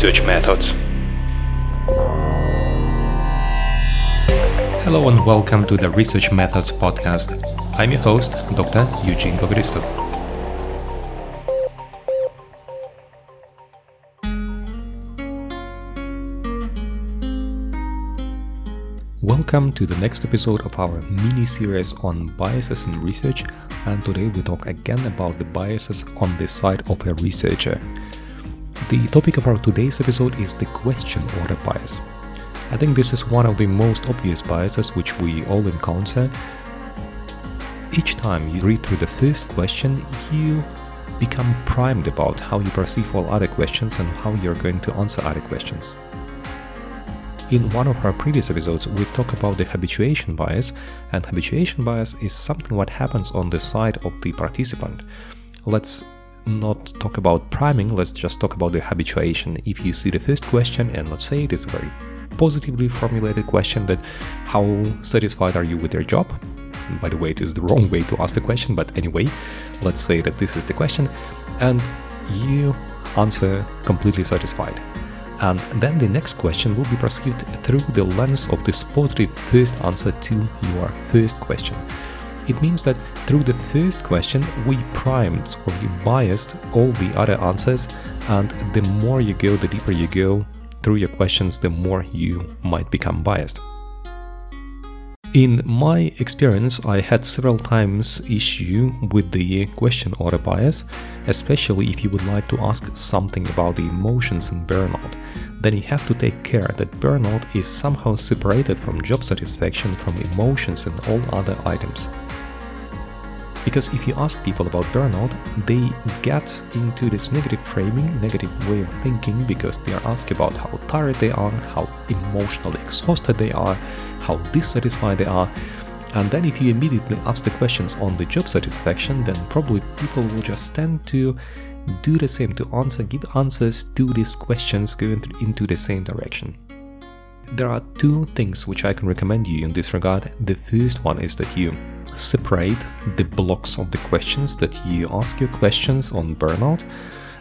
research methods. Hello and welcome to the Research Methods podcast. I'm your host, Dr. Eugene Bogodistov. Welcome to the next episode of our mini series on biases in research, and today we talk again about the biases on the side of a researcher. The topic of our today's episode is the question order bias. I think this is one of the most obvious biases which we all encounter. Each time you read through the first question, you become primed about how you perceive all other questions and how you're going to answer other questions. In one of our previous episodes, we talked about the habituation bias, and habituation bias is something what happens on the side of the participant. Let's not talk about priming, let's just talk about the habituation. If you see the first question, and let's say it is a very positively formulated question that how satisfied are you with your job? By the way, it is the wrong way to ask the question, but anyway, let's say that this is the question, and you answer completely satisfied. And then the next question will be perceived through the lens of this positive first answer to your first question. It means that through the first question, we primed or we biased all the other answers, and the more you go, the deeper you go through your questions, the more you might become biased. In my experience, I had several times issue with the question order bias, especially if you would like to ask something about the emotions in burnout. Then you have to take care that burnout is somehow separated from job satisfaction, from emotions and all other items. Because if you ask people about burnout, they get into this negative framing, negative way of thinking, because they are asked about how tired they are, how emotionally exhausted they are, how dissatisfied they are. And then, if you immediately ask the questions on the job satisfaction, then probably people will just tend to do the same, to answer, give answers to these questions going into the same direction. There are two things which I can recommend you in this regard. The first one is that you separate the blocks of the questions that you ask your questions on burnout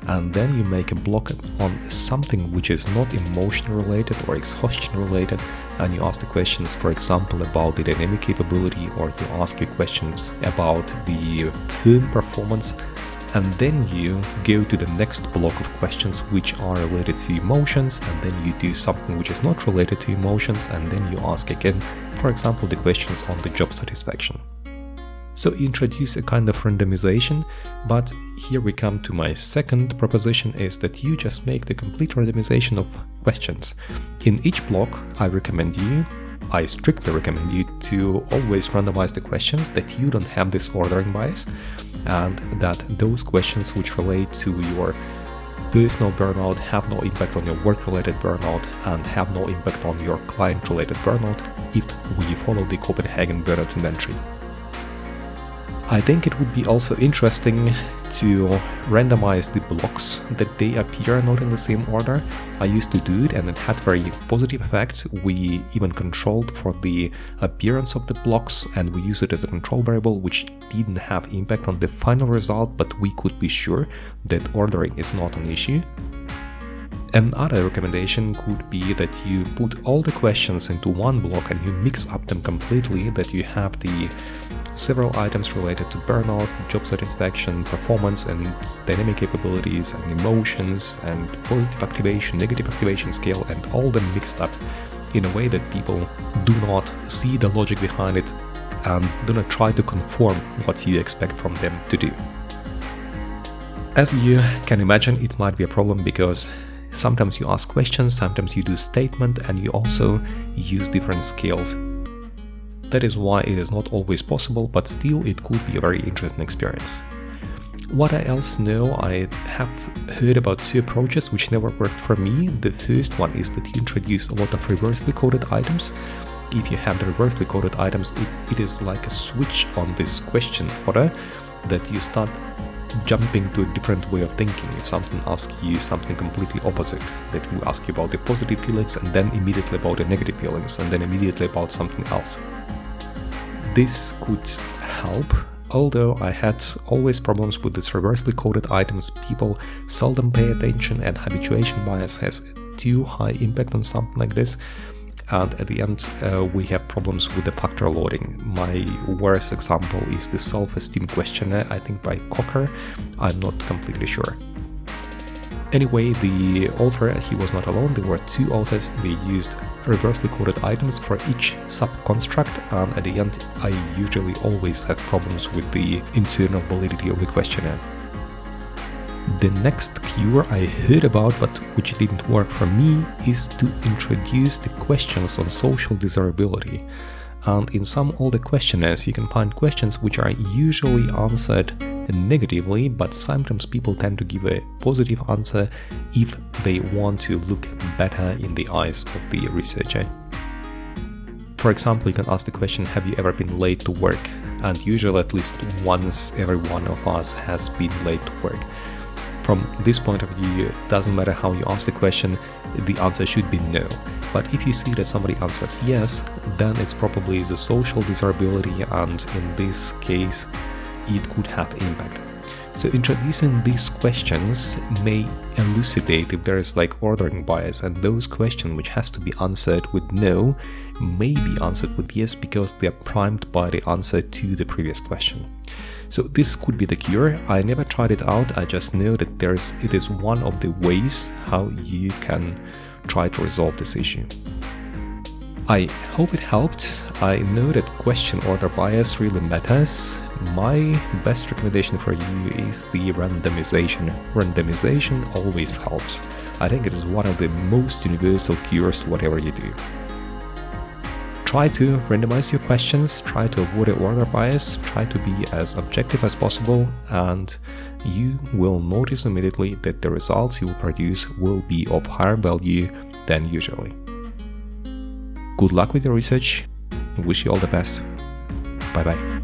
and then you make a block on something which is not emotion related or exhaustion related and you ask the questions for example about the dynamic capability or you ask your questions about the firm performance and then you go to the next block of questions which are related to emotions and then you do something which is not related to emotions and then you ask again for example the questions on the job satisfaction so introduce a kind of randomization, but here we come to my second proposition is that you just make the complete randomization of questions. In each block, I recommend you I strictly recommend you to always randomize the questions that you don't have this ordering bias and that those questions which relate to your personal burnout have no impact on your work related burnout and have no impact on your client related burnout if we follow the Copenhagen burnout inventory. I think it would be also interesting to randomize the blocks that they appear not in the same order. I used to do it and it had very positive effects. We even controlled for the appearance of the blocks and we used it as a control variable which didn't have impact on the final result but we could be sure that ordering is not an issue. Another recommendation could be that you put all the questions into one block and you mix up them completely, that you have the several items related to burnout, job satisfaction, performance and dynamic capabilities and emotions and positive activation, negative activation scale and all them mixed up in a way that people do not see the logic behind it and do not try to conform what you expect from them to do. As you can imagine, it might be a problem because Sometimes you ask questions, sometimes you do statement, and you also use different skills. That is why it is not always possible, but still it could be a very interesting experience. What I else know, I have heard about two approaches which never worked for me. The first one is that you introduce a lot of reversely coded items. If you have the reversely coded items, it, it is like a switch on this question order that you start jumping to a different way of thinking. If something asks you something completely opposite, that will ask you about the positive feelings and then immediately about the negative feelings and then immediately about something else. This could help Although I had always problems with these reversely coded items, people seldom pay attention and habituation bias has too high impact on something like this. And at the end, uh, we have problems with the factor loading. My worst example is the self esteem questionnaire, I think by Cocker. I'm not completely sure. Anyway, the author, he was not alone, there were two authors, they used reversely coded items for each sub-construct, and at the end I usually always have problems with the internal validity of the questionnaire. The next cure I heard about but which didn't work for me is to introduce the questions on social desirability. And in some older questionnaires you can find questions which are usually answered negatively, but sometimes people tend to give a positive answer if they want to look better in the eyes of the researcher. For example, you can ask the question Have you ever been late to work? And usually, at least once every one of us has been late to work. From this point of view, it doesn't matter how you ask the question, the answer should be no. But if you see that somebody answers yes, then it's probably the social desirability, and in this case, it could have impact. So introducing these questions may elucidate if there is like ordering bias and those questions which has to be answered with no may be answered with yes because they are primed by the answer to the previous question. So this could be the cure. I never tried it out. I just know that there's it is one of the ways how you can try to resolve this issue. I hope it helped. I know that question order bias really matters my best recommendation for you is the randomization. Randomization always helps. I think it is one of the most universal cures to whatever you do. Try to randomize your questions, try to avoid order bias, try to be as objective as possible, and you will notice immediately that the results you will produce will be of higher value than usually. Good luck with your research. Wish you all the best. Bye bye.